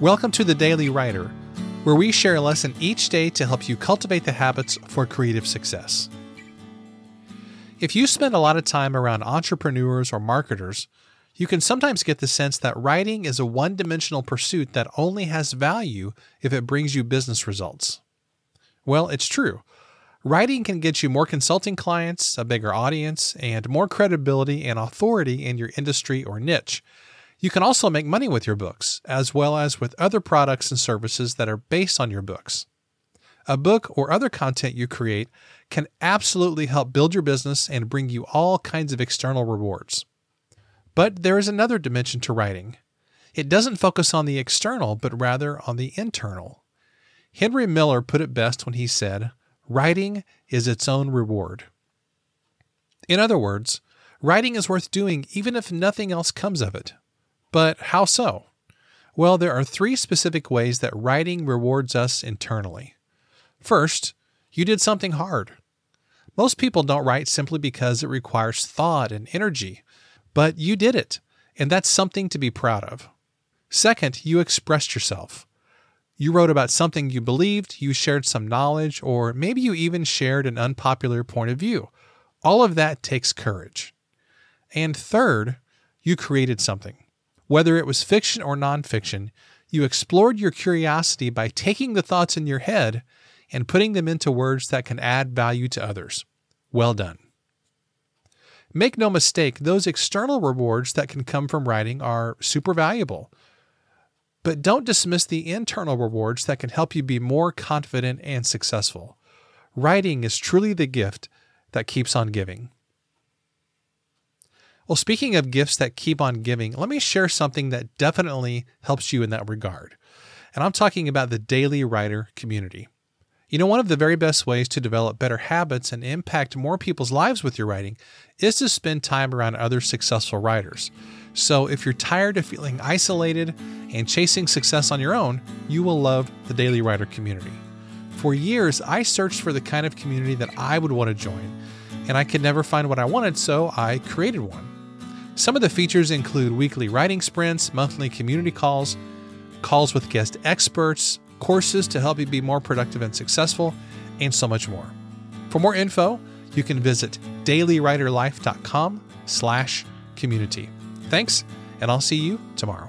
Welcome to the Daily Writer, where we share a lesson each day to help you cultivate the habits for creative success. If you spend a lot of time around entrepreneurs or marketers, you can sometimes get the sense that writing is a one dimensional pursuit that only has value if it brings you business results. Well, it's true. Writing can get you more consulting clients, a bigger audience, and more credibility and authority in your industry or niche. You can also make money with your books, as well as with other products and services that are based on your books. A book or other content you create can absolutely help build your business and bring you all kinds of external rewards. But there is another dimension to writing. It doesn't focus on the external, but rather on the internal. Henry Miller put it best when he said, Writing is its own reward. In other words, writing is worth doing even if nothing else comes of it. But how so? Well, there are three specific ways that writing rewards us internally. First, you did something hard. Most people don't write simply because it requires thought and energy, but you did it, and that's something to be proud of. Second, you expressed yourself. You wrote about something you believed, you shared some knowledge, or maybe you even shared an unpopular point of view. All of that takes courage. And third, you created something. Whether it was fiction or nonfiction, you explored your curiosity by taking the thoughts in your head and putting them into words that can add value to others. Well done. Make no mistake, those external rewards that can come from writing are super valuable. But don't dismiss the internal rewards that can help you be more confident and successful. Writing is truly the gift that keeps on giving. Well, speaking of gifts that keep on giving, let me share something that definitely helps you in that regard. And I'm talking about the Daily Writer community. You know, one of the very best ways to develop better habits and impact more people's lives with your writing is to spend time around other successful writers. So, if you're tired of feeling isolated and chasing success on your own, you will love the Daily Writer community. For years, I searched for the kind of community that I would want to join, and I could never find what I wanted, so I created one. Some of the features include weekly writing sprints, monthly community calls, calls with guest experts, courses to help you be more productive and successful, and so much more. For more info, you can visit dailywriterlife.com slash community. Thanks, and I'll see you tomorrow.